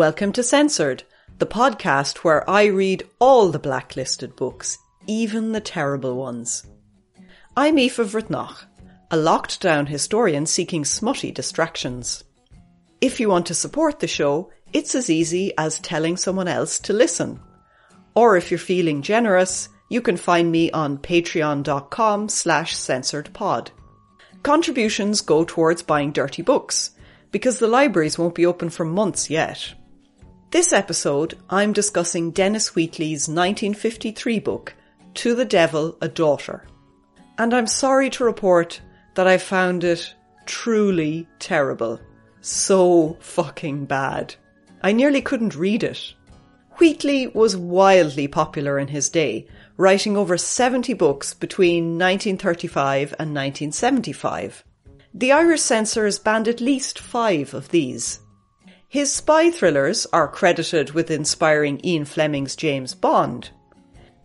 Welcome to Censored, the podcast where I read all the blacklisted books, even the terrible ones. I'm Aoife Bhreathnach, a locked down historian seeking smutty distractions. If you want to support the show, it's as easy as telling someone else to listen. Or if you're feeling generous, you can find me on patreon.com slash censoredpod. Contributions go towards buying dirty books, because the libraries won't be open for months yet. This episode, I'm discussing Dennis Wheatley's 1953 book, To the Devil, a Daughter. And I'm sorry to report that I found it truly terrible. So fucking bad. I nearly couldn't read it. Wheatley was wildly popular in his day, writing over 70 books between 1935 and 1975. The Irish censors banned at least five of these. His spy thrillers are credited with inspiring Ian Fleming's James Bond.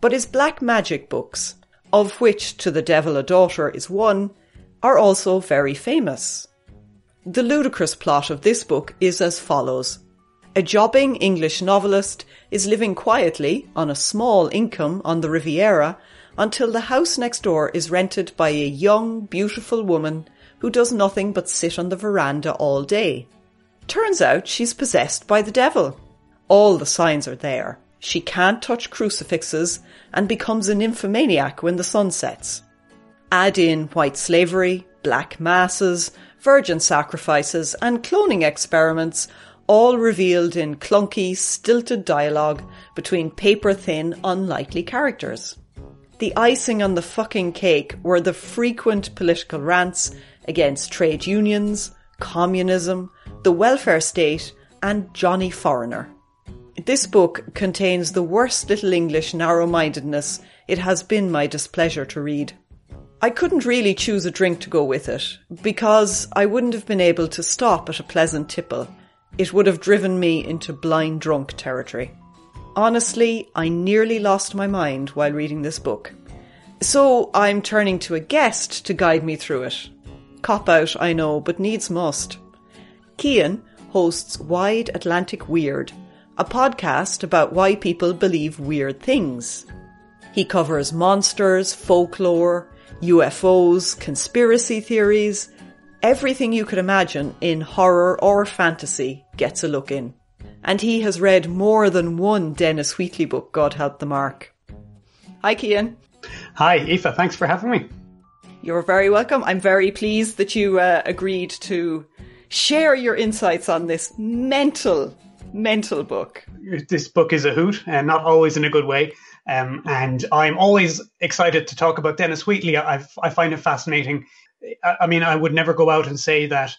But his black magic books, of which To the Devil a Daughter is one, are also very famous. The ludicrous plot of this book is as follows. A jobbing English novelist is living quietly on a small income on the Riviera until the house next door is rented by a young, beautiful woman who does nothing but sit on the veranda all day. Turns out she's possessed by the devil. All the signs are there. She can't touch crucifixes and becomes a nymphomaniac when the sun sets. Add in white slavery, black masses, virgin sacrifices, and cloning experiments, all revealed in clunky, stilted dialogue between paper thin, unlikely characters. The icing on the fucking cake were the frequent political rants against trade unions, communism, the welfare state, and Johnny Foreigner. This book contains the worst little English narrow mindedness it has been my displeasure to read. I couldn't really choose a drink to go with it, because I wouldn't have been able to stop at a pleasant tipple. It would have driven me into blind drunk territory. Honestly, I nearly lost my mind while reading this book. So I'm turning to a guest to guide me through it. Cop out, I know, but needs must. Cian hosts Wide Atlantic Weird, a podcast about why people believe weird things. He covers monsters, folklore, UFOs, conspiracy theories, everything you could imagine in horror or fantasy gets a look in. And he has read more than one Dennis Wheatley book, God help the mark. Hi, Cian. Hi, Aoife. Thanks for having me. You're very welcome. I'm very pleased that you uh, agreed to share your insights on this mental, mental book. This book is a hoot, and not always in a good way. Um, and I'm always excited to talk about Dennis Wheatley. I, I find it fascinating. I, mean, I would never go out and say that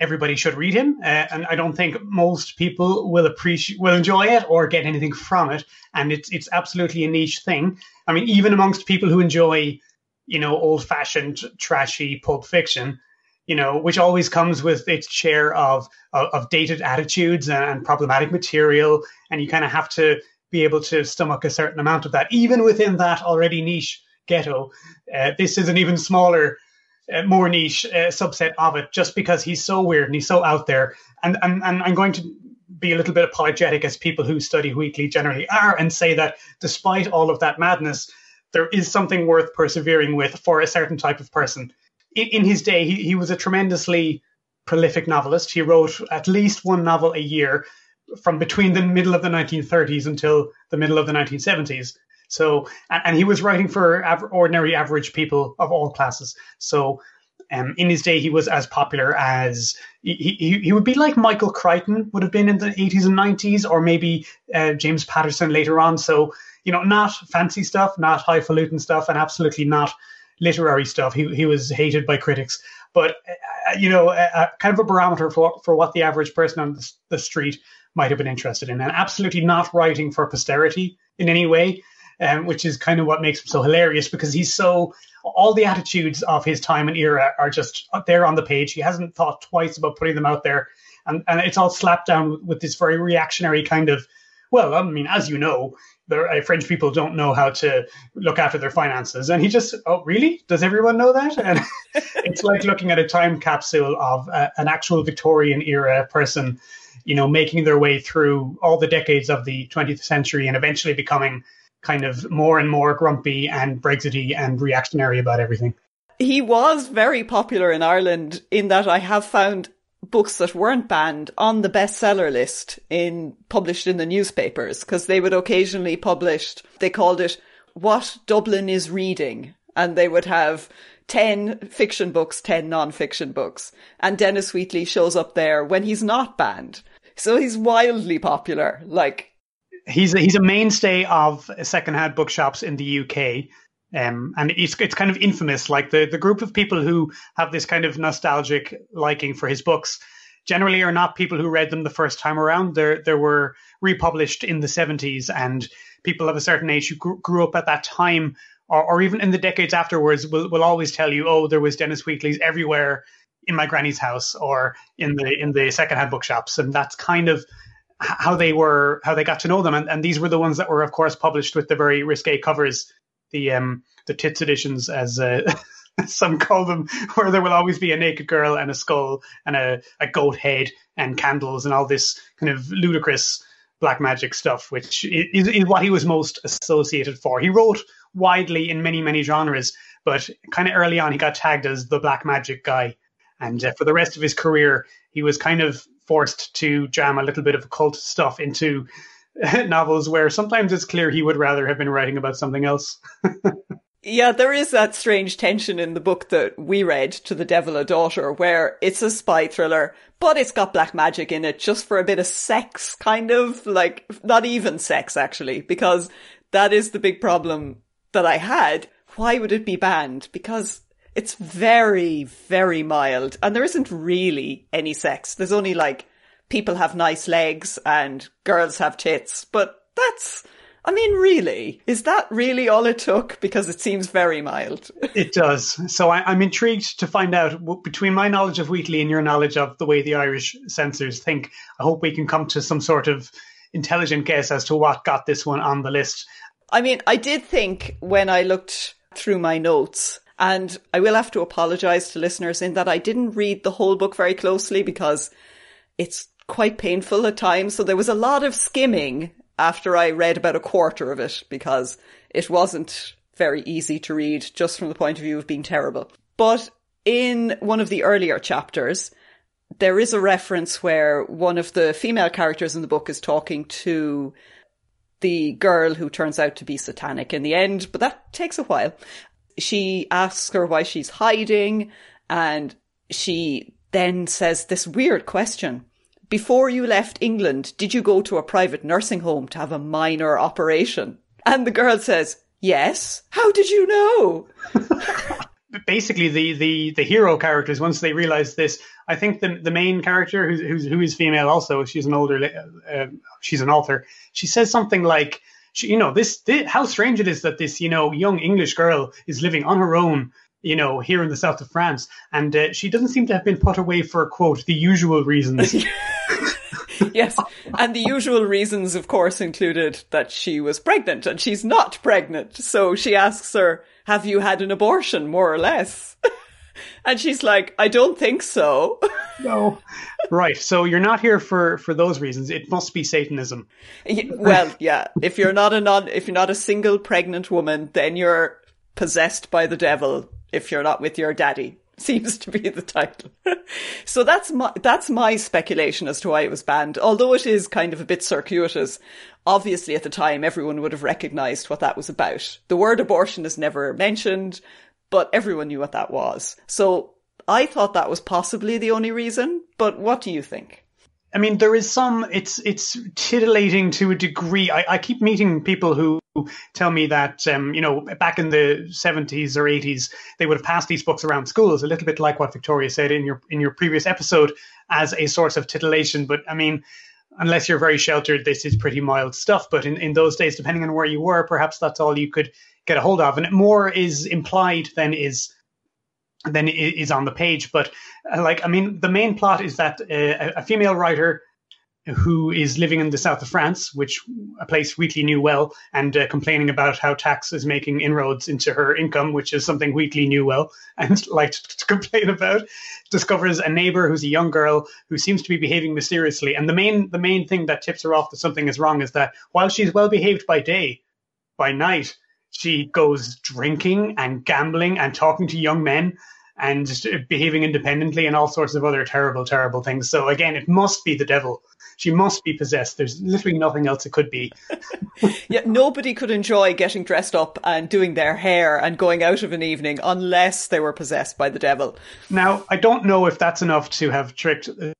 everybody should read him, uh, and I don't think most people will appreciate, will enjoy it, or get anything from it. And it's it's absolutely a niche thing. I mean, even amongst people who enjoy, you know, old fashioned trashy pulp fiction, you know, which always comes with its share of, of, of dated attitudes and problematic material. And you kind of have to be able to stomach a certain amount of that, even within that already niche ghetto. Uh, this is an even smaller, more niche uh, subset of it, just because he's so weird and he's so out there. And, and, and I'm going to be a little bit apologetic, as people who study Wheatley generally are, and say that despite all of that madness, there is something worth persevering with for a certain type of person. In, in his day, he, he was a tremendously prolific novelist. He wrote at least one novel a year from between the middle of the 1930s until the middle of the 1970s. So, and, and he was writing for av- ordinary, average people of all classes. So, um, in his day, he was as popular as he, he, he would be like Michael Crichton would have been in the 80s and 90s, or maybe uh, James Patterson later on. So, you know, not fancy stuff, not highfalutin stuff, and absolutely not literary stuff. He, he was hated by critics, but, uh, you know, kind of a barometer for, for what the average person on the street might have been interested in, and absolutely not writing for posterity in any way, um, which is kind of what makes him so hilarious because he's so all the attitudes of his time and era are just there on the page. He hasn't thought twice about putting them out there, and and it's all slapped down with this very reactionary kind of. Well, I mean, as you know, the uh, French people don't know how to look after their finances, and he just, oh, really? Does everyone know that? And it's like looking at a time capsule of uh, an actual Victorian era person you know, making their way through all the decades of the 20th century and eventually becoming kind of more and more grumpy and Brexity and reactionary about everything. He was very popular in Ireland in that I have found books that weren't banned on the bestseller list in published in the newspapers because they would occasionally publish they called it what Dublin is reading and they would have 10 fiction books 10 non-fiction books and Dennis Wheatley shows up there when he's not banned so he's wildly popular. Like he's a, he's a mainstay of secondhand bookshops in the UK. Um, and it's it's kind of infamous. Like the, the group of people who have this kind of nostalgic liking for his books generally are not people who read them the first time around. There there were republished in the seventies, and people of a certain age who grew, grew up at that time, or, or even in the decades afterwards, will will always tell you, "Oh, there was Dennis Wheatley's everywhere in my granny's house or in the in the secondhand bookshops, and that's kind of how they were how they got to know them. And, and these were the ones that were, of course, published with the very risque covers, the um the tits editions, as uh, some call them, where there will always be a naked girl and a skull and a, a goat head and candles and all this kind of ludicrous black magic stuff, which is, is what he was most associated for. He wrote widely in many many genres, but kind of early on he got tagged as the black magic guy and uh, for the rest of his career, he was kind of forced to jam a little bit of occult stuff into novels where sometimes it's clear he would rather have been writing about something else. yeah, there is that strange tension in the book that we read, To the Devil a Daughter, where it's a spy thriller, but it's got black magic in it just for a bit of sex, kind of. Like, not even sex, actually, because that is the big problem that I had. Why would it be banned? Because it's very, very mild. And there isn't really any sex. There's only like people have nice legs and girls have tits. But that's, I mean, really, is that really all it took? Because it seems very mild. it does. So I, am intrigued to find out between my knowledge of Wheatley and your knowledge of the way the Irish censors think. I hope we can come to some sort of intelligent guess as to what got this one on the list. I mean, I did think when I looked through my notes and I will have to apologize to listeners in that I didn't read the whole book very closely because it's quite painful at times. So there was a lot of skimming after I read about a quarter of it because it wasn't very easy to read just from the point of view of being terrible. But in one of the earlier chapters, there is a reference where one of the female characters in the book is talking to the girl who turns out to be satanic in the end, but that takes a while she asks her why she's hiding and she then says this weird question. Before you left England, did you go to a private nursing home to have a minor operation? And the girl says, yes. How did you know? Basically, the, the, the hero characters, once they realize this, I think the, the main character, who's, who's, who is female also, she's an older, uh, she's an author, she says something like, she, you know, this, this, how strange it is that this, you know, young English girl is living on her own, you know, here in the south of France, and uh, she doesn't seem to have been put away for quote the usual reasons. yes, and the usual reasons, of course, included that she was pregnant, and she's not pregnant. So she asks her, "Have you had an abortion?" More or less. And she's like, I don't think so. no. Right. So you're not here for for those reasons. It must be Satanism. well, yeah. If you're not a non if you're not a single pregnant woman, then you're possessed by the devil if you're not with your daddy. Seems to be the title. so that's my that's my speculation as to why it was banned. Although it is kind of a bit circuitous. Obviously at the time everyone would have recognized what that was about. The word abortion is never mentioned but everyone knew what that was. So I thought that was possibly the only reason, but what do you think? I mean, there is some. It's it's titillating to a degree. I, I keep meeting people who tell me that um, you know back in the seventies or eighties they would have passed these books around schools, a little bit like what Victoria said in your in your previous episode, as a source of titillation. But I mean, unless you're very sheltered, this is pretty mild stuff. But in, in those days, depending on where you were, perhaps that's all you could get a hold of, and more is implied than is than is on the page. But uh, like, I mean, the main plot is that uh, a female writer who is living in the south of France, which a place Wheatley knew well, and uh, complaining about how tax is making inroads into her income, which is something Wheatley knew well and liked to complain about, discovers a neighbor who's a young girl who seems to be behaving mysteriously. And the main the main thing that tips her off that something is wrong is that while she's well behaved by day, by night she goes drinking and gambling and talking to young men and behaving independently and all sorts of other terrible, terrible things. So again, it must be the devil. She must be possessed. There's literally nothing else it could be. yeah, nobody could enjoy getting dressed up and doing their hair and going out of an evening unless they were possessed by the devil. Now, I don't know if that's enough to have tricked, uh,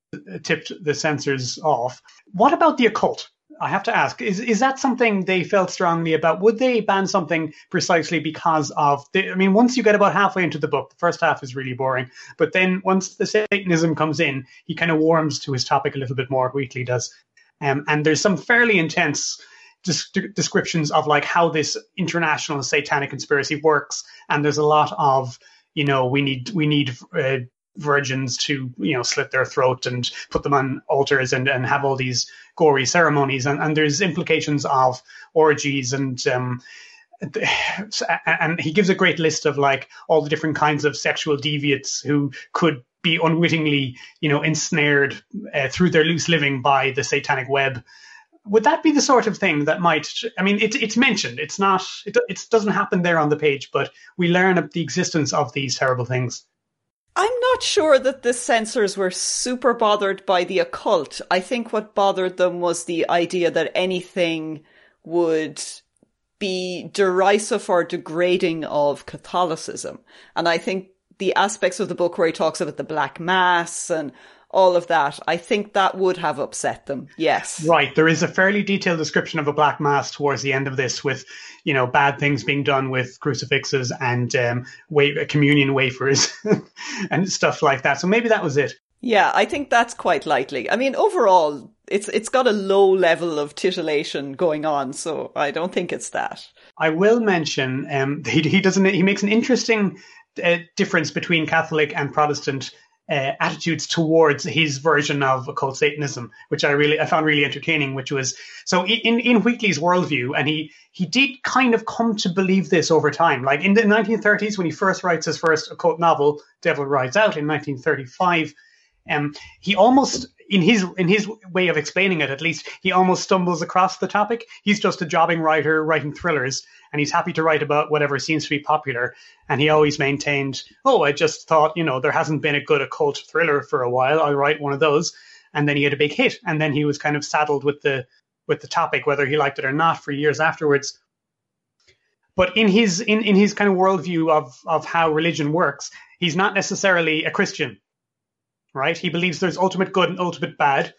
tipped the censors off. What about the occult? I have to ask: is is that something they felt strongly about? Would they ban something precisely because of? The, I mean, once you get about halfway into the book, the first half is really boring, but then once the Satanism comes in, he kind of warms to his topic a little bit more. Wheatley does, um, and there's some fairly intense descriptions of like how this international satanic conspiracy works, and there's a lot of you know we need we need uh, virgins to you know slit their throat and put them on altars and, and have all these gory ceremonies. And, and there's implications of orgies and um, and he gives a great list of like all the different kinds of sexual deviates who could be unwittingly you know ensnared uh, through their loose living by the satanic web. Would that be the sort of thing that might i mean it, it's mentioned. It's not it, it doesn't happen there on the page but we learn of the existence of these terrible things I'm not sure that the censors were super bothered by the occult. I think what bothered them was the idea that anything would be derisive or degrading of Catholicism. And I think the aspects of the book where he talks about the Black Mass and all of that, I think that would have upset them. Yes. Right. There is a fairly detailed description of a black mass towards the end of this with, you know, bad things being done with crucifixes and um, wa- communion wafers and stuff like that. So maybe that was it. Yeah, I think that's quite likely. I mean, overall, it's it's got a low level of titillation going on, so I don't think it's that. I will mention um, he he doesn't he makes an interesting uh, difference between Catholic and Protestant uh, attitudes towards his version of occult Satanism, which I really I found really entertaining. Which was so in in Wheatley's worldview, and he he did kind of come to believe this over time. Like in the 1930s, when he first writes his first occult novel, Devil Rides Out, in 1935, um, he almost in his in his way of explaining it, at least, he almost stumbles across the topic. He's just a jobbing writer writing thrillers, and he's happy to write about whatever seems to be popular. And he always maintained, "Oh, I just thought, you know, there hasn't been a good occult thriller for a while. I'll write one of those." And then he had a big hit, and then he was kind of saddled with the with the topic, whether he liked it or not, for years afterwards. But in his in, in his kind of worldview of of how religion works, he's not necessarily a Christian right? He believes there's ultimate good and ultimate bad,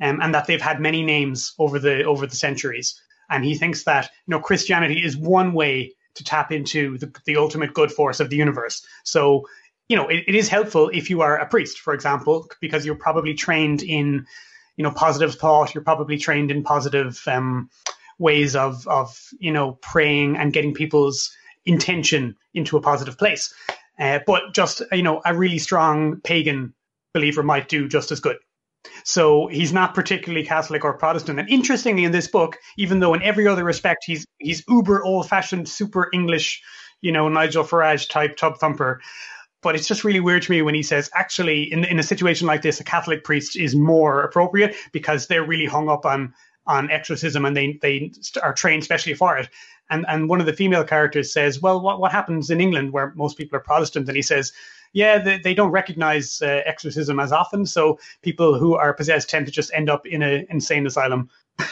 um, and that they've had many names over the over the centuries. And he thinks that you know Christianity is one way to tap into the, the ultimate good force of the universe. So you know it, it is helpful if you are a priest, for example, because you're probably trained in you know positive thought. You're probably trained in positive um, ways of of you know praying and getting people's intention into a positive place. Uh, but just you know a really strong pagan believer might do just as good. So he's not particularly Catholic or Protestant. And interestingly, in this book, even though in every other respect he's he's uber old fashioned, super English, you know, Nigel Farage type tub thumper, But it's just really weird to me when he says, actually, in in a situation like this, a Catholic priest is more appropriate because they're really hung up on on exorcism and they they are trained specially for it. And and one of the female characters says, well, what what happens in England where most people are Protestant? And he says, yeah, they, they don't recognize uh, exorcism as often, so people who are possessed tend to just end up in an insane asylum. so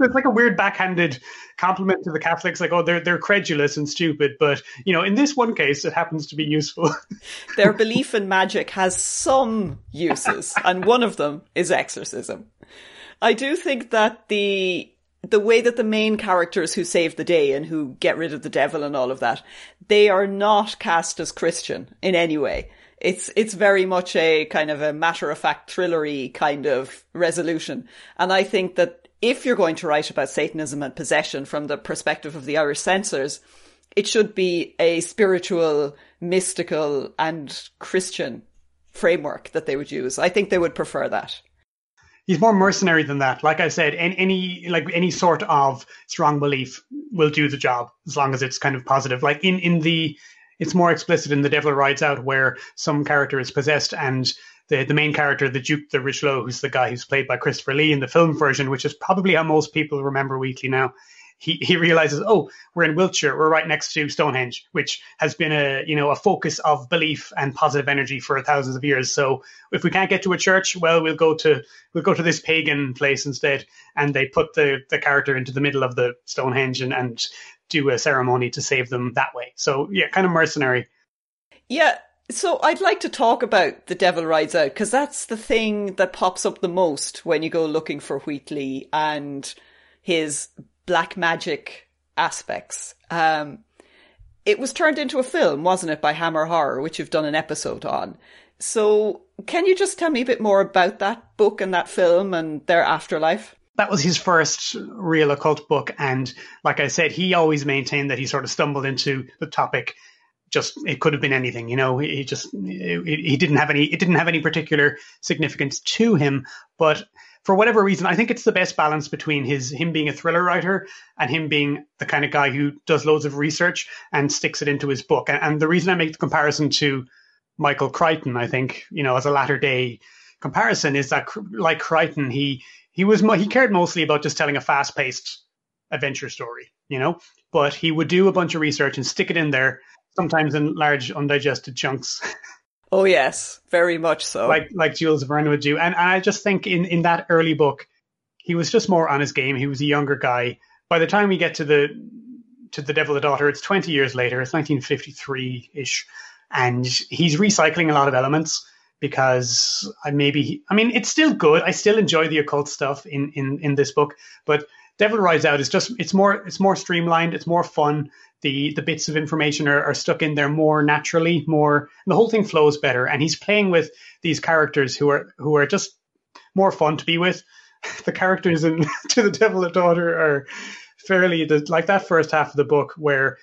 it's like a weird backhanded compliment to the Catholics, like, oh, they're they're credulous and stupid, but you know, in this one case, it happens to be useful. Their belief in magic has some uses, and one of them is exorcism. I do think that the the way that the main characters who save the day and who get rid of the devil and all of that, they are not cast as Christian in any way. It's it's very much a kind of a matter of fact thrillery kind of resolution. And I think that if you're going to write about Satanism and possession from the perspective of the Irish censors, it should be a spiritual, mystical, and Christian framework that they would use. I think they would prefer that. He's more mercenary than that. Like I said, any like any sort of strong belief will do the job as long as it's kind of positive. Like in in the, it's more explicit in The Devil Rides Out where some character is possessed and the, the main character, the Duke de Richleau, who's the guy who's played by Christopher Lee in the film version, which is probably how most people remember Wheatley now. He, he realizes, oh, we're in Wiltshire, we're right next to Stonehenge, which has been a you know a focus of belief and positive energy for thousands of years. So if we can't get to a church, well, we'll go to we'll go to this pagan place instead. And they put the the character into the middle of the Stonehenge and, and do a ceremony to save them that way. So yeah, kind of mercenary. Yeah, so I'd like to talk about The Devil Rides Out because that's the thing that pops up the most when you go looking for Wheatley and his black magic aspects. Um, it was turned into a film, wasn't it, by Hammer Horror, which you've done an episode on. So can you just tell me a bit more about that book and that film and their afterlife? that was his first real occult book. And like I said, he always maintained that he sort of stumbled into the topic just it could have been anything you know he just he didn't have any it didn't have any particular significance to him but for whatever reason i think it's the best balance between his him being a thriller writer and him being the kind of guy who does loads of research and sticks it into his book and, and the reason i make the comparison to michael crichton i think you know as a latter day comparison is that like crichton he he was he cared mostly about just telling a fast paced adventure story you know but he would do a bunch of research and stick it in there sometimes in large undigested chunks. Oh yes, very much so. like like Jules Verne would do, and, and I just think in in that early book, he was just more on his game. He was a younger guy. By the time we get to the to the Devil the Daughter, it's twenty years later. It's nineteen fifty three ish, and he's recycling a lot of elements because I maybe I mean it's still good. I still enjoy the occult stuff in in in this book, but Devil Rides Out is just it's more it's more streamlined. It's more fun the the bits of information are, are stuck in there more naturally, more the whole thing flows better. And he's playing with these characters who are who are just more fun to be with. the characters in To the Devil a Daughter are fairly the, like that first half of the book where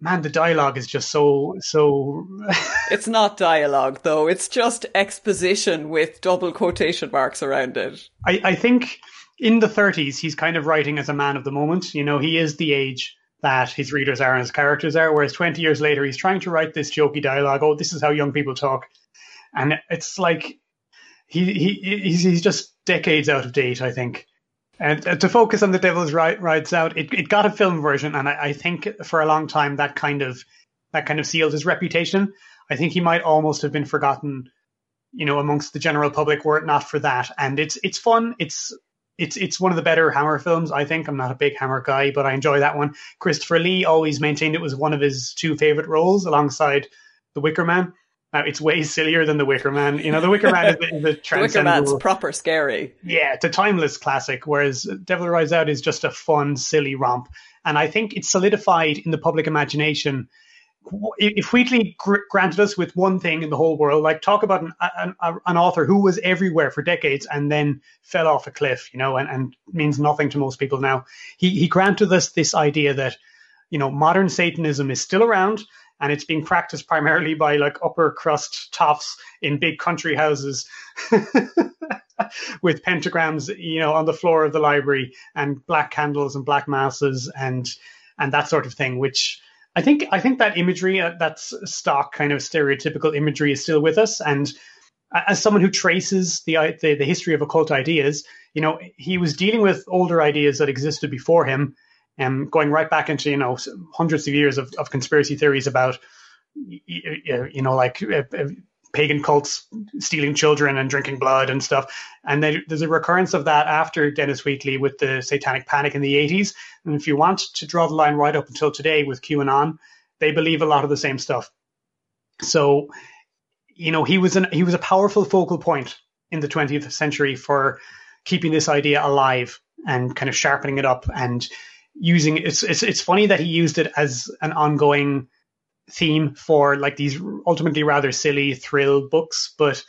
man the dialogue is just so so it's not dialogue though it's just exposition with double quotation marks around it I, I think in the 30s he's kind of writing as a man of the moment you know he is the age that his readers are and his characters are. Whereas 20 years later, he's trying to write this jokey dialogue. Oh, this is how young people talk. And it's like he, he he's, he's just decades out of date, I think. And uh, to focus on the Devil's Rides Out, it, it got a film version, and I, I think for a long time that kind of that kind of sealed his reputation. I think he might almost have been forgotten, you know, amongst the general public were it not for that. And it's it's fun. It's it's it's one of the better Hammer films. I think I'm not a big Hammer guy, but I enjoy that one. Christopher Lee always maintained it was one of his two favorite roles, alongside The Wicker Man. Now it's way sillier than The Wicker Man. You know, The Wicker Man is, is a The Wicker Man's proper scary. Yeah, it's a timeless classic. Whereas Devil Rides Out is just a fun, silly romp, and I think it's solidified in the public imagination if Wheatley gr- granted us with one thing in the whole world, like talk about an, an, an, author who was everywhere for decades and then fell off a cliff, you know, and, and means nothing to most people now. He, he granted us this idea that, you know, modern Satanism is still around and it's being practiced primarily by like upper crust toffs in big country houses with pentagrams, you know, on the floor of the library and black candles and black masses and, and that sort of thing, which, I think I think that imagery, uh, that's stock kind of stereotypical imagery, is still with us. And as someone who traces the, the the history of occult ideas, you know, he was dealing with older ideas that existed before him, and um, going right back into you know hundreds of years of, of conspiracy theories about you know like uh, uh, pagan cults stealing children and drinking blood and stuff. And there's a recurrence of that after Dennis Wheatley with the Satanic Panic in the 80s. And if you want to draw the line right up until today with QAnon, they believe a lot of the same stuff. So, you know, he was an he was a powerful focal point in the 20th century for keeping this idea alive and kind of sharpening it up and using it's it's it's funny that he used it as an ongoing theme for like these ultimately rather silly thrill books, but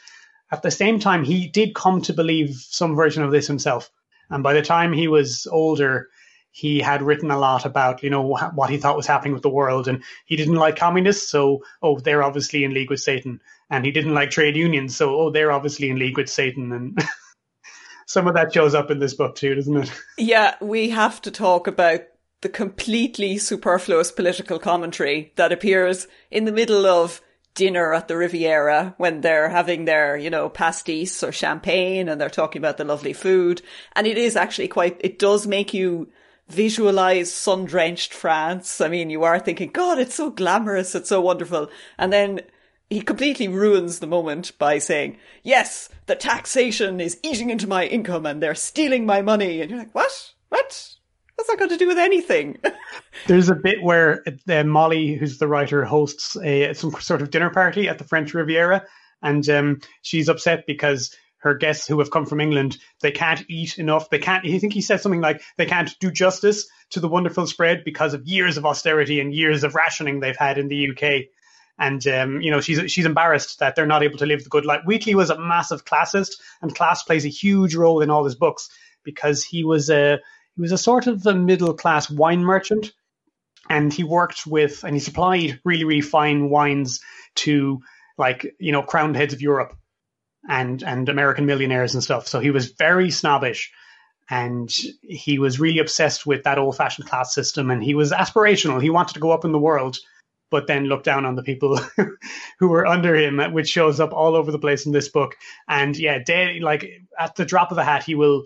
at the same time, he did come to believe some version of this himself. And by the time he was older, he had written a lot about, you know, what he thought was happening with the world. And he didn't like communists. So, oh, they're obviously in league with Satan. And he didn't like trade unions. So, oh, they're obviously in league with Satan. And some of that shows up in this book too, doesn't it? Yeah, we have to talk about the completely superfluous political commentary that appears in the middle of dinner at the Riviera when they're having their, you know, pastis or champagne and they're talking about the lovely food. And it is actually quite, it does make you visualize sun drenched France. I mean, you are thinking, God, it's so glamorous. It's so wonderful. And then he completely ruins the moment by saying, yes, the taxation is eating into my income and they're stealing my money. And you're like, what? What? What's that got to do with anything? There's a bit where uh, Molly, who's the writer, hosts a some sort of dinner party at the French Riviera, and um, she's upset because her guests who have come from England they can't eat enough. They can't. I think he said something like they can't do justice to the wonderful spread because of years of austerity and years of rationing they've had in the UK. And um, you know she's she's embarrassed that they're not able to live the good life. Wheatley was a massive classist, and class plays a huge role in all his books because he was a he was a sort of a middle class wine merchant, and he worked with and he supplied really really fine wines to like you know crowned heads of Europe and and American millionaires and stuff. So he was very snobbish and he was really obsessed with that old fashioned class system and he was aspirational. He wanted to go up in the world, but then look down on the people who were under him, which shows up all over the place in this book. And yeah, day, like at the drop of a hat, he will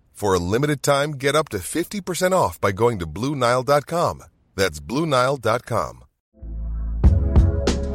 For a limited time, get up to 50% off by going to Bluenile.com. That's Bluenile.com.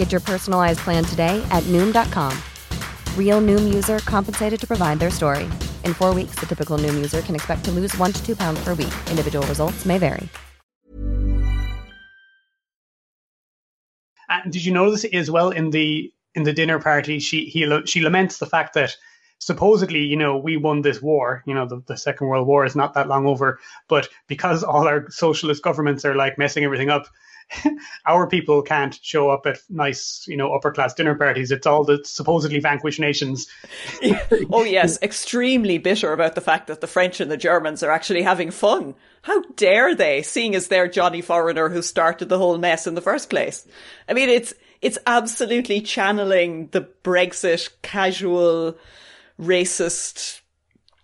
Get your personalized plan today at noom.com. Real noom user compensated to provide their story. In four weeks, the typical noom user can expect to lose one to two pounds per week. Individual results may vary. And did you notice as well in the in the dinner party? She he she laments the fact that supposedly, you know, we won this war. You know, the, the Second World War is not that long over, but because all our socialist governments are like messing everything up, our people can't show up at nice, you know, upper class dinner parties. It's all the supposedly vanquished nations. oh yes, extremely bitter about the fact that the French and the Germans are actually having fun. How dare they, seeing as they're Johnny Foreigner who started the whole mess in the first place? I mean, it's it's absolutely channeling the Brexit casual racist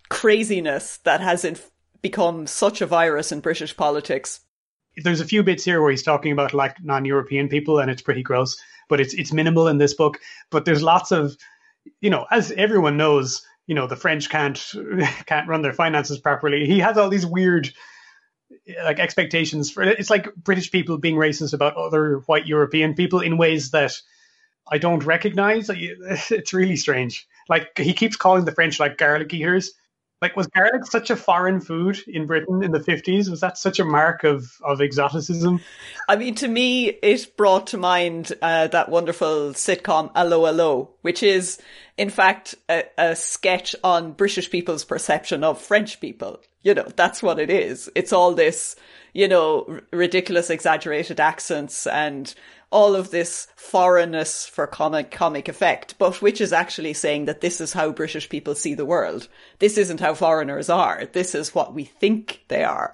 craziness that has become such a virus in British politics. There's a few bits here where he's talking about like non-European people, and it's pretty gross, but it's it's minimal in this book. But there's lots of, you know, as everyone knows, you know, the French can't can't run their finances properly. He has all these weird like expectations for it's like British people being racist about other white European people in ways that I don't recognize. It's really strange. Like he keeps calling the French like garlic eaters. Like was garlic such a foreign food in Britain in the fifties? Was that such a mark of of exoticism? I mean, to me, it brought to mind uh, that wonderful sitcom Allo Allo, which is in fact a, a sketch on British people's perception of French people. You know, that's what it is. It's all this, you know, r- ridiculous, exaggerated accents and all of this foreignness for comic comic effect, but which is actually saying that this is how British people see the world. This isn't how foreigners are. This is what we think they are.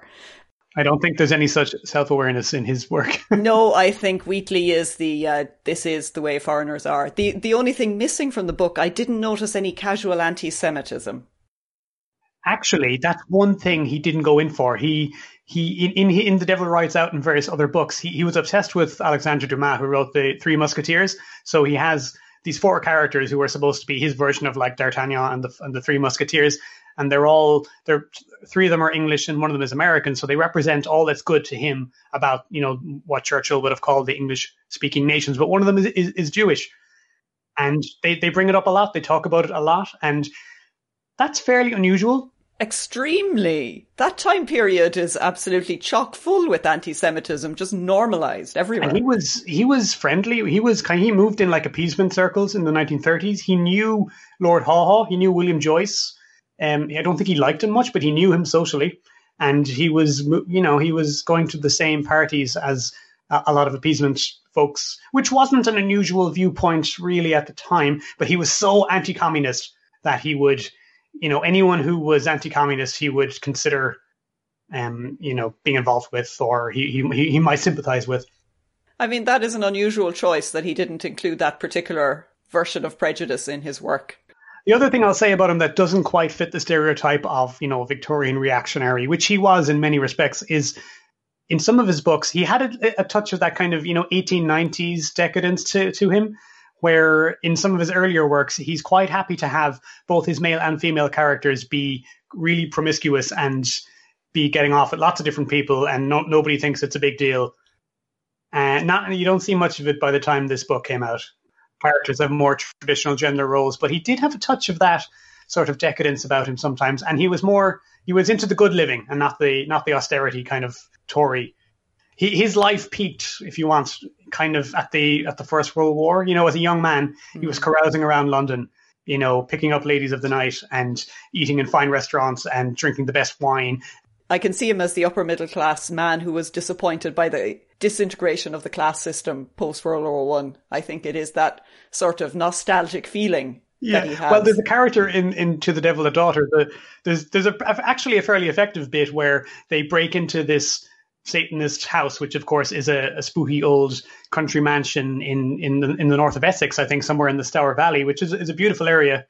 I don't think there's any such self awareness in his work. no, I think Wheatley is the uh, this is the way foreigners are. the The only thing missing from the book, I didn't notice any casual anti-Semitism. Actually, that's one thing he didn't go in for. He he in, in in the Devil Rides Out and various other books, he, he was obsessed with Alexandre Dumas, who wrote the Three Musketeers. So he has these four characters who are supposed to be his version of like D'Artagnan and the and the Three Musketeers, and they're all they're three of them are English and one of them is American, so they represent all that's good to him about you know what Churchill would have called the English speaking nations. But one of them is, is, is Jewish, and they they bring it up a lot. They talk about it a lot, and that's fairly unusual Extremely. That time period is absolutely chock full with anti-Semitism, just normalized everywhere. And he was he was friendly. He was kind. He moved in like appeasement circles in the 1930s. He knew Lord Haw Haw. He knew William Joyce. Um, I don't think he liked him much, but he knew him socially, and he was you know he was going to the same parties as a, a lot of appeasement folks, which wasn't an unusual viewpoint really at the time. But he was so anti-communist that he would you know, anyone who was anti-communist, he would consider, um, you know, being involved with, or he he he might sympathise with. I mean, that is an unusual choice that he didn't include that particular version of prejudice in his work. The other thing I'll say about him that doesn't quite fit the stereotype of, you know, Victorian reactionary, which he was in many respects, is in some of his books, he had a, a touch of that kind of, you know, 1890s decadence to, to him where in some of his earlier works, he's quite happy to have both his male and female characters be really promiscuous and be getting off with lots of different people, and no, nobody thinks it's a big deal. And uh, not you don't see much of it by the time this book came out. Characters have more traditional gender roles, but he did have a touch of that sort of decadence about him sometimes, and he was more he was into the good living and not the not the austerity kind of Tory he, his life peaked, if you want, kind of at the at the First World War. You know, as a young man, he was mm. carousing around London, you know, picking up ladies of the night and eating in fine restaurants and drinking the best wine. I can see him as the upper middle class man who was disappointed by the disintegration of the class system post World War One. I. I think it is that sort of nostalgic feeling yeah. Well, there's a character in, in To the Devil a Daughter. The, there's there's a, actually a fairly effective bit where they break into this Satanist house, which of course is a, a, spooky old country mansion in in the, in the north of Essex, I think somewhere in the Stour Valley, which is is a beautiful area.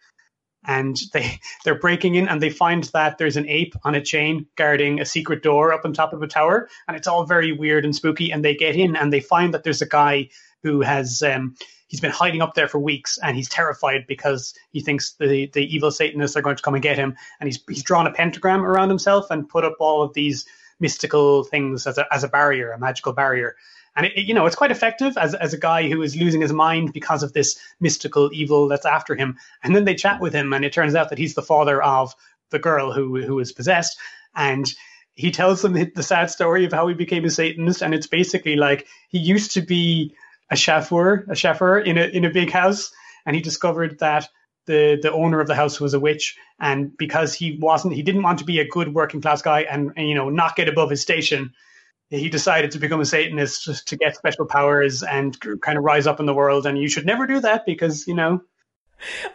And they they're breaking in and they find that there's an ape on a chain guarding a secret door up on top of a tower, and it's all very weird and spooky. And they get in and they find that there's a guy who has um, he's been hiding up there for weeks and he's terrified because he thinks the the evil Satanists are going to come and get him. And he's he's drawn a pentagram around himself and put up all of these mystical things as a, as a barrier, a magical barrier. And it, you know, it's quite effective as as a guy who is losing his mind because of this mystical evil that's after him. And then they chat with him, and it turns out that he's the father of the girl who who is possessed. And he tells them the sad story of how he became a Satanist, and it's basically like he used to be a chauffeur, a chauffeur in a in a big house, and he discovered that the the owner of the house was a witch, and because he wasn't, he didn't want to be a good working class guy and, and you know not get above his station. He decided to become a Satanist to get special powers and kind of rise up in the world. And you should never do that because you know.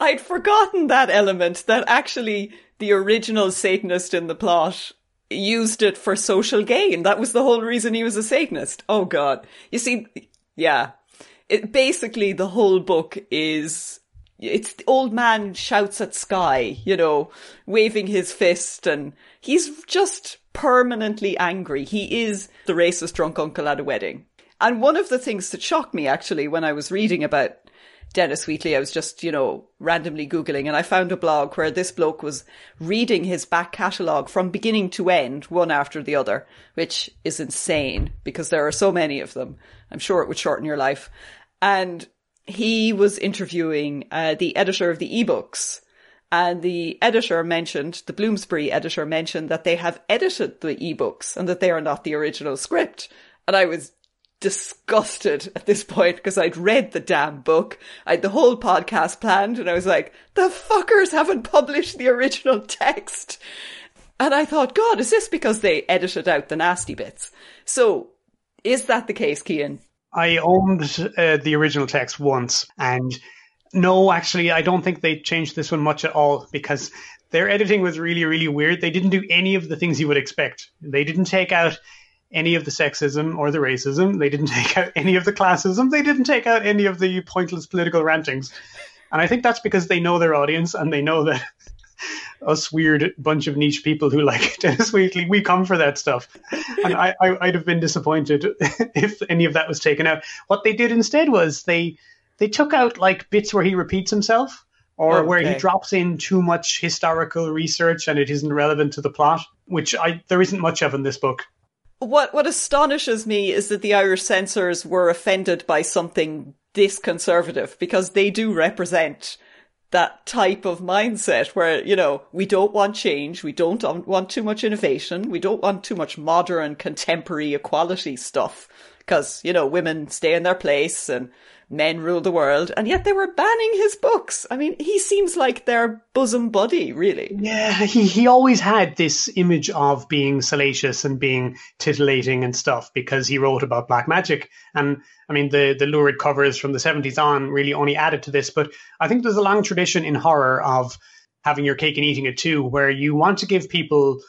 I'd forgotten that element that actually the original Satanist in the plot used it for social gain. That was the whole reason he was a Satanist. Oh God. You see, yeah. It, basically, the whole book is it's the old man shouts at sky, you know, waving his fist and he's just permanently angry. He is the racist drunk uncle at a wedding. And one of the things that shocked me actually when I was reading about Dennis Wheatley, I was just, you know, randomly Googling and I found a blog where this bloke was reading his back catalogue from beginning to end, one after the other, which is insane because there are so many of them. I'm sure it would shorten your life. And he was interviewing uh, the editor of the ebooks. And the editor mentioned, the Bloomsbury editor mentioned that they have edited the ebooks and that they are not the original script. And I was disgusted at this point because I'd read the damn book. I had the whole podcast planned and I was like, the fuckers haven't published the original text. And I thought, God, is this because they edited out the nasty bits? So is that the case, Cian? I owned uh, the original text once and no, actually, I don't think they changed this one much at all because their editing was really, really weird. They didn't do any of the things you would expect. They didn't take out any of the sexism or the racism. They didn't take out any of the classism. They didn't take out any of the pointless political rantings. And I think that's because they know their audience and they know that us weird bunch of niche people who like Dennis Wheatley, we come for that stuff. And I, I, would have been disappointed if any of that was taken out. What they did instead was they they took out like bits where he repeats himself or okay. where he drops in too much historical research and it isn't relevant to the plot, which I there isn't much of in this book what what astonishes me is that the Irish censors were offended by something this conservative because they do represent that type of mindset where you know we don't want change, we don't want too much innovation, we don't want too much modern contemporary equality stuff because you know women stay in their place and men rule the world, and yet they were banning his books. I mean, he seems like their bosom buddy, really. Yeah, he, he always had this image of being salacious and being titillating and stuff because he wrote about black magic. And I mean, the, the lurid covers from the 70s on really only added to this. But I think there's a long tradition in horror of having your cake and eating it too, where you want to give people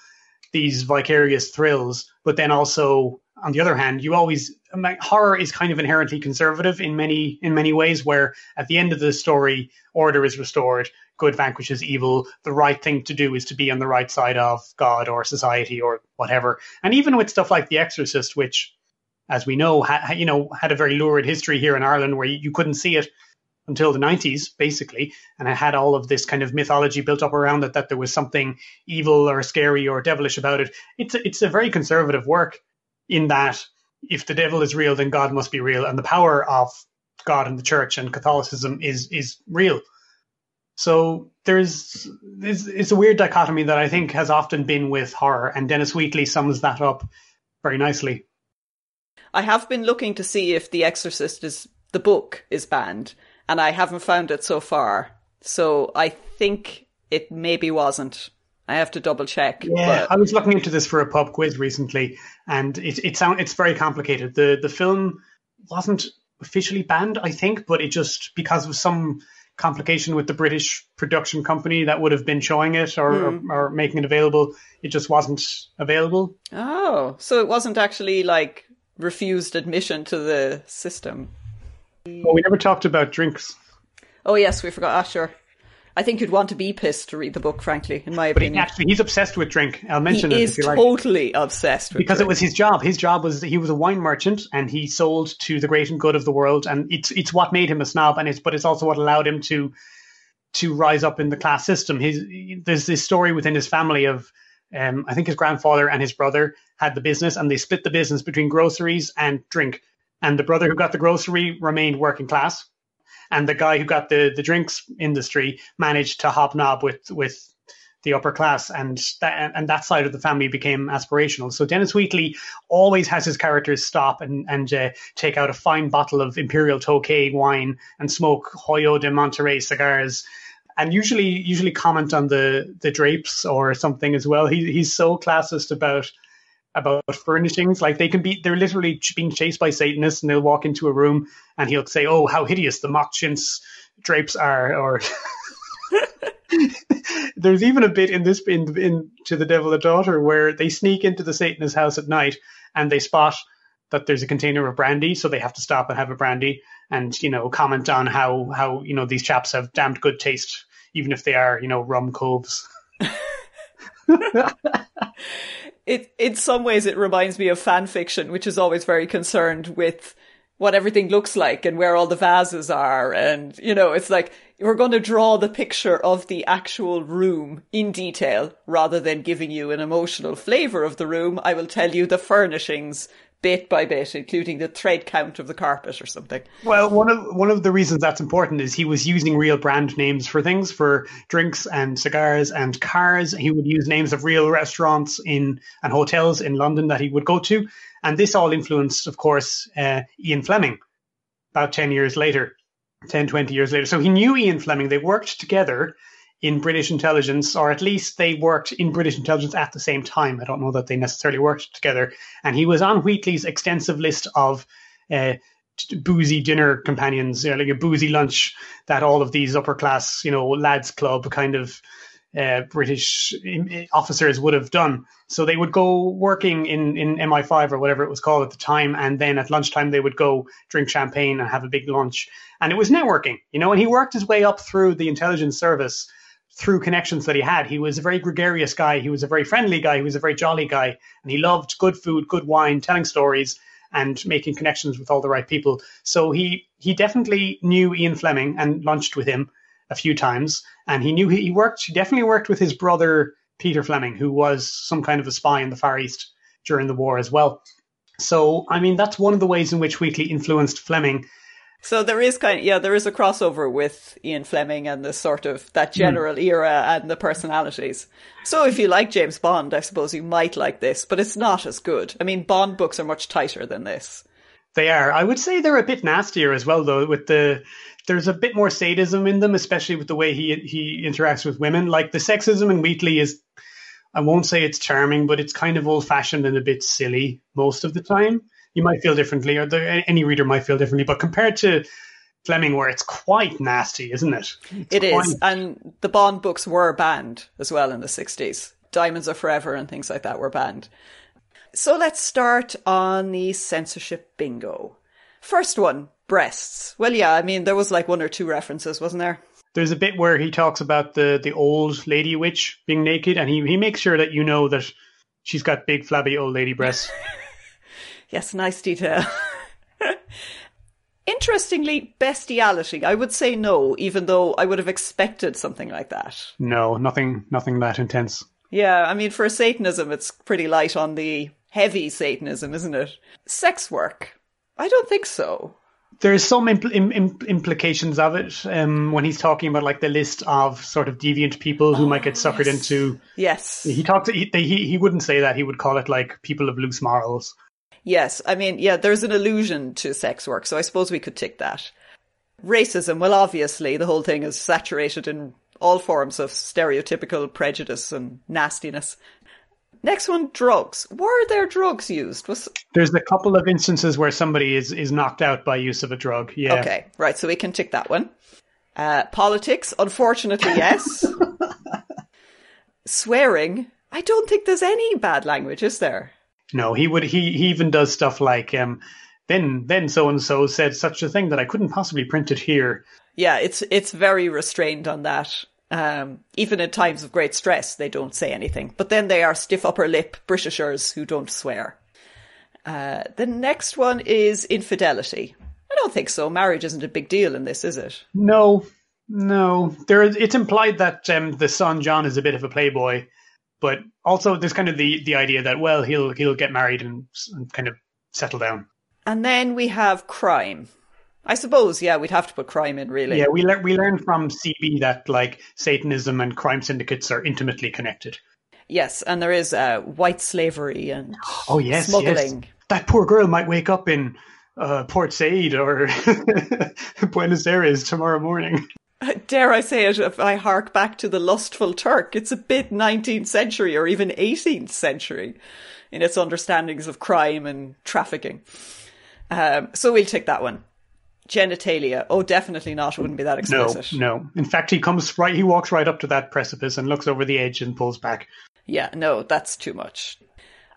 these vicarious thrills, but then also on the other hand, you always horror is kind of inherently conservative in many in many ways. Where at the end of the story, order is restored, good vanquishes evil. The right thing to do is to be on the right side of God or society or whatever. And even with stuff like The Exorcist, which, as we know, ha, you know, had a very lurid history here in Ireland, where you, couldn't see it until the 90s, basically, and it had all of this kind of mythology built up around it that there was something evil or scary or devilish about it. It's a, it's a very conservative work in that if the devil is real, then God must be real, and the power of God and the church and Catholicism is is real. So there's it's, it's a weird dichotomy that I think has often been with horror, and Dennis Wheatley sums that up very nicely. I have been looking to see if The Exorcist is the book is banned, and I haven't found it so far. So I think it maybe wasn't. I have to double check. Yeah, but... I was looking into this for a pub quiz recently, and it it sound it's very complicated. the The film wasn't officially banned, I think, but it just because of some complication with the British production company that would have been showing it or, mm. or, or making it available, it just wasn't available. Oh, so it wasn't actually like refused admission to the system. Well, we never talked about drinks. Oh yes, we forgot. Ah, sure. I think you'd want to be pissed to read the book, frankly, in my but opinion. He, actually, he's obsessed with drink. I'll mention he it. He is totally like. obsessed because drink. Because it was his job. His job was he was a wine merchant and he sold to the great and good of the world, and it's it's what made him a snob, and it's but it's also what allowed him to to rise up in the class system. His there's this story within his family of. Um, I think his grandfather and his brother had the business, and they split the business between groceries and drink. And the brother who got the grocery remained working class, and the guy who got the the drinks industry managed to hobnob with with the upper class, and that and that side of the family became aspirational. So Dennis Wheatley always has his characters stop and and uh, take out a fine bottle of Imperial Tokay wine and smoke Hoyo de Monterrey cigars. and usually usually comment on the the drapes or something as well. He he's so classist about about furnishings. Like they can be, they're literally being chased by Satanists, and they'll walk into a room, and he'll say, "Oh, how hideous the mock chintz drapes are," or. There's even a bit in this in, in to the Devil a Daughter where they sneak into the Satanist house at night and they spot that there's a container of brandy, so they have to stop and have a brandy and you know comment on how how you know these chaps have damned good taste, even if they are you know rum coves. it in some ways it reminds me of fan fiction, which is always very concerned with what everything looks like and where all the vases are, and you know it's like we're going to draw the picture of the actual room in detail rather than giving you an emotional flavor of the room. I will tell you the furnishings bit by bit, including the thread count of the carpet or something. Well, one of one of the reasons that's important is he was using real brand names for things, for drinks and cigars and cars. He would use names of real restaurants in and hotels in London that he would go to, and this all influenced, of course, uh, Ian Fleming. About ten years later, 10, 20 years later. So he knew Ian Fleming. They worked together in British intelligence, or at least they worked in British intelligence at the same time. I don't know that they necessarily worked together. And he was on Wheatley's extensive list of uh, boozy dinner companions, you know, like a boozy lunch that all of these upper class, you know, lads club kind of uh, British officers would have done. So they would go working in, in MI5 or whatever it was called at the time, and then at lunchtime they would go drink champagne and have a big lunch. And it was networking, you know, and he worked his way up through the intelligence service through connections that he had. He was a very gregarious guy. He was a very friendly guy. He was a very jolly guy. And he loved good food, good wine, telling stories, and making connections with all the right people. So he, he definitely knew Ian Fleming and lunched with him a few times. And he knew he, he worked, he definitely worked with his brother, Peter Fleming, who was some kind of a spy in the Far East during the war as well. So, I mean, that's one of the ways in which Wheatley influenced Fleming so there is kind of, yeah, there is a crossover with Ian Fleming and the sort of that hmm. general mm. era and the personalities. So if you like James Bond, I suppose you might like this, but it's not as good. I mean, Bond books are much tighter than this. They are. I would say they're a bit nastier as well, though. With the there's a bit more sadism in them, especially with the way he he interacts with women. Like the sexism in Wheatley is, I won't say it's charming, but it's kind of old fashioned and a bit silly most of the time you might feel differently, or the, any reader might feel differently. But compared to Fleming, where it's quite nasty, isn't it? It's it is, and the Bond books were banned as well in the sixties. Diamonds Are Forever and things like that were banned. So let's start on the censorship bingo. First one, breasts. Well, yeah, I mean there was like one or two references, wasn't there? There's a bit where he talks about the the old lady witch being naked, and he he makes sure that you know that she's got big flabby old lady breasts. Yes, nice detail. Interestingly, bestiality. I would say no, even though I would have expected something like that. No, nothing, nothing that intense. Yeah, I mean, for Satanism, it's pretty light on the heavy Satanism, isn't it? Sex work. I don't think so. There's some impl- Im- implications of it um, when he's talking about like the list of sort of deviant people who oh, might get suckered yes. into. Yes, he talked. He, he he wouldn't say that. He would call it like people of loose morals. Yes, I mean, yeah, there's an allusion to sex work, so I suppose we could tick that. Racism, well, obviously, the whole thing is saturated in all forms of stereotypical prejudice and nastiness. Next one, drugs. Were there drugs used? Was there's a couple of instances where somebody is is knocked out by use of a drug. Yeah. Okay, right. So we can tick that one. Uh, politics, unfortunately, yes. Swearing. I don't think there's any bad language, is there? No, he would. He he even does stuff like um, then then so and so said such a thing that I couldn't possibly print it here. Yeah, it's it's very restrained on that. Um, even in times of great stress, they don't say anything. But then they are stiff upper lip Britishers who don't swear. Uh, the next one is infidelity. I don't think so. Marriage isn't a big deal in this, is it? No, no. There, it's implied that um, the son John is a bit of a playboy, but also there's kind of the the idea that well he'll he'll get married and, and kind of settle down. And then we have crime. I suppose, yeah, we'd have to put crime in, really. Yeah, we learn we learn from CB that like Satanism and crime syndicates are intimately connected. Yes, and there is uh, white slavery and oh yes, smuggling. Yes. That poor girl might wake up in uh, Port Said or Buenos Aires tomorrow morning. Dare I say it, if I hark back to the lustful Turk, it's a bit 19th century or even 18th century in its understandings of crime and trafficking. Um, so we'll take that one. Genitalia. Oh, definitely not. It wouldn't be that explicit. No, no. In fact, he comes right, he walks right up to that precipice and looks over the edge and pulls back. Yeah, no, that's too much.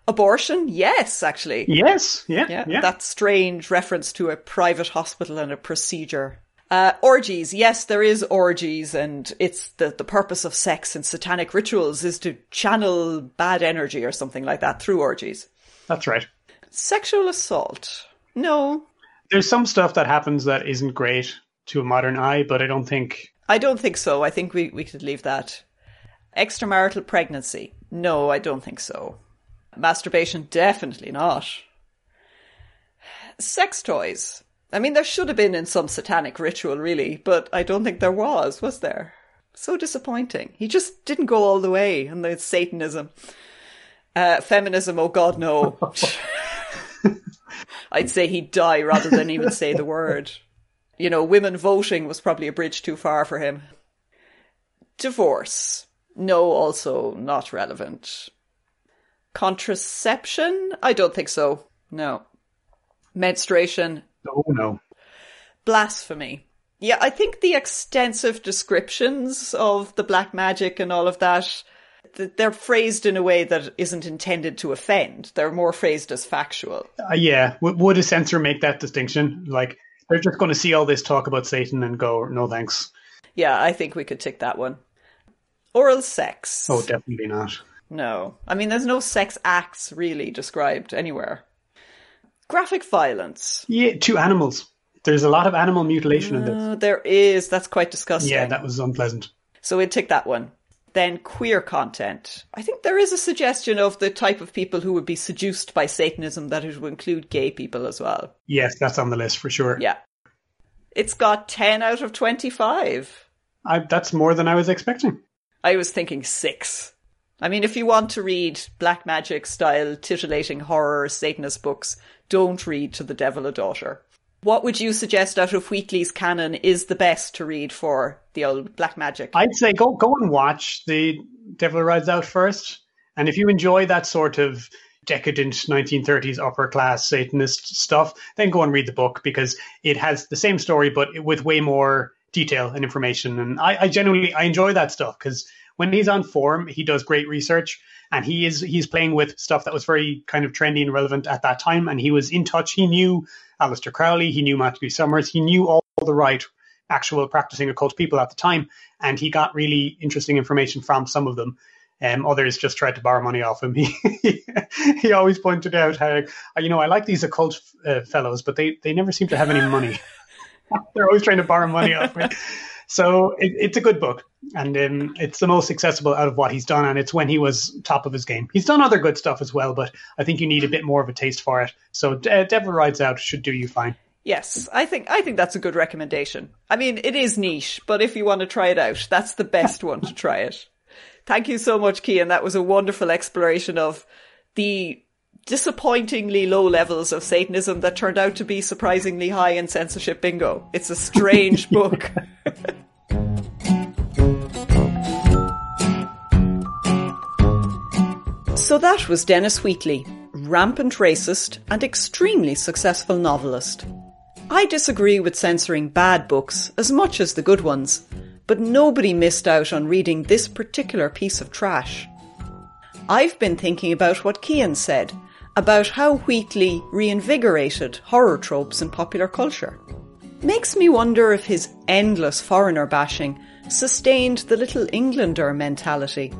Abortion? Yes, actually. Yes, yeah, Yeah, yeah. that strange reference to a private hospital and a procedure. Uh, orgies. Yes, there is orgies, and it's the, the purpose of sex and satanic rituals is to channel bad energy or something like that through orgies. That's right. Sexual assault. No, There's some stuff that happens that isn't great to a modern eye, but I don't think. I don't think so. I think we, we could leave that. Extramarital pregnancy. No, I don't think so. Masturbation, definitely not. Sex toys. I mean, there should have been in some satanic ritual, really, but I don't think there was, was there? So disappointing. He just didn't go all the way in the Satanism. Uh, feminism, oh god, no. I'd say he'd die rather than even say the word. You know, women voting was probably a bridge too far for him. Divorce. No, also not relevant. Contraception? I don't think so. No. Menstruation? Oh no. Blasphemy. Yeah, I think the extensive descriptions of the black magic and all of that, they're phrased in a way that isn't intended to offend. They're more phrased as factual. Uh, yeah, w- would a censor make that distinction? Like, they're just going to see all this talk about Satan and go, no thanks. Yeah, I think we could tick that one. Oral sex. Oh, definitely not. No. I mean, there's no sex acts really described anywhere. Graphic violence. Yeah, to animals. There's a lot of animal mutilation in this. Uh, there is. That's quite disgusting. Yeah, that was unpleasant. So we'd take that one. Then queer content. I think there is a suggestion of the type of people who would be seduced by Satanism that it would include gay people as well. Yes, that's on the list for sure. Yeah. It's got 10 out of 25. I, that's more than I was expecting. I was thinking six. I mean, if you want to read black magic style titillating horror Satanist books, don't read To the Devil a Daughter. What would you suggest out of Wheatley's canon is the best to read for the old black magic? I'd say go go and watch the Devil Rides Out first, and if you enjoy that sort of decadent 1930s upper class Satanist stuff, then go and read the book because it has the same story but with way more detail and information. And I, I genuinely I enjoy that stuff because when he's on form, he does great research and he is he's playing with stuff that was very kind of trendy and relevant at that time. And he was in touch. He knew Aleister Crowley, he knew Montague Summers, he knew all the right actual practicing occult people at the time, and he got really interesting information from some of them. Um, others just tried to borrow money off him. He he always pointed out how you know I like these occult uh, fellows, but they they never seem to have any money. They're always trying to borrow money off me. So it, it's a good book, and um, it's the most accessible out of what he's done, and it's when he was top of his game. He's done other good stuff as well, but I think you need a bit more of a taste for it. So uh, Devil Rides Out should do you fine. Yes, I think I think that's a good recommendation. I mean, it is niche, but if you want to try it out, that's the best one to try it. Thank you so much, Kian. That was a wonderful exploration of the disappointingly low levels of Satanism that turned out to be surprisingly high in censorship bingo. It's a strange book. so that was Dennis Wheatley, rampant racist and extremely successful novelist. I disagree with censoring bad books as much as the good ones, but nobody missed out on reading this particular piece of trash. I've been thinking about what Kian said about how Wheatley reinvigorated horror tropes in popular culture. Makes me wonder if his endless foreigner bashing sustained the little Englander mentality.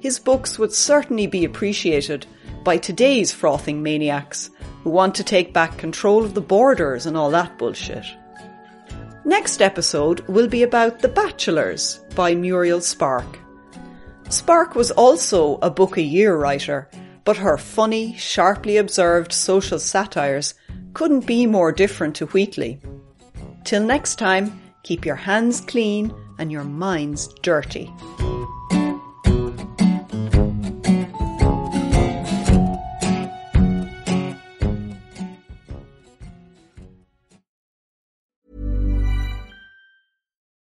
His books would certainly be appreciated by today's frothing maniacs who want to take back control of the borders and all that bullshit. Next episode will be about The Bachelors by Muriel Spark. Spark was also a book a year writer, but her funny, sharply observed social satires couldn't be more different to Wheatley. Till next time, keep your hands clean and your minds dirty.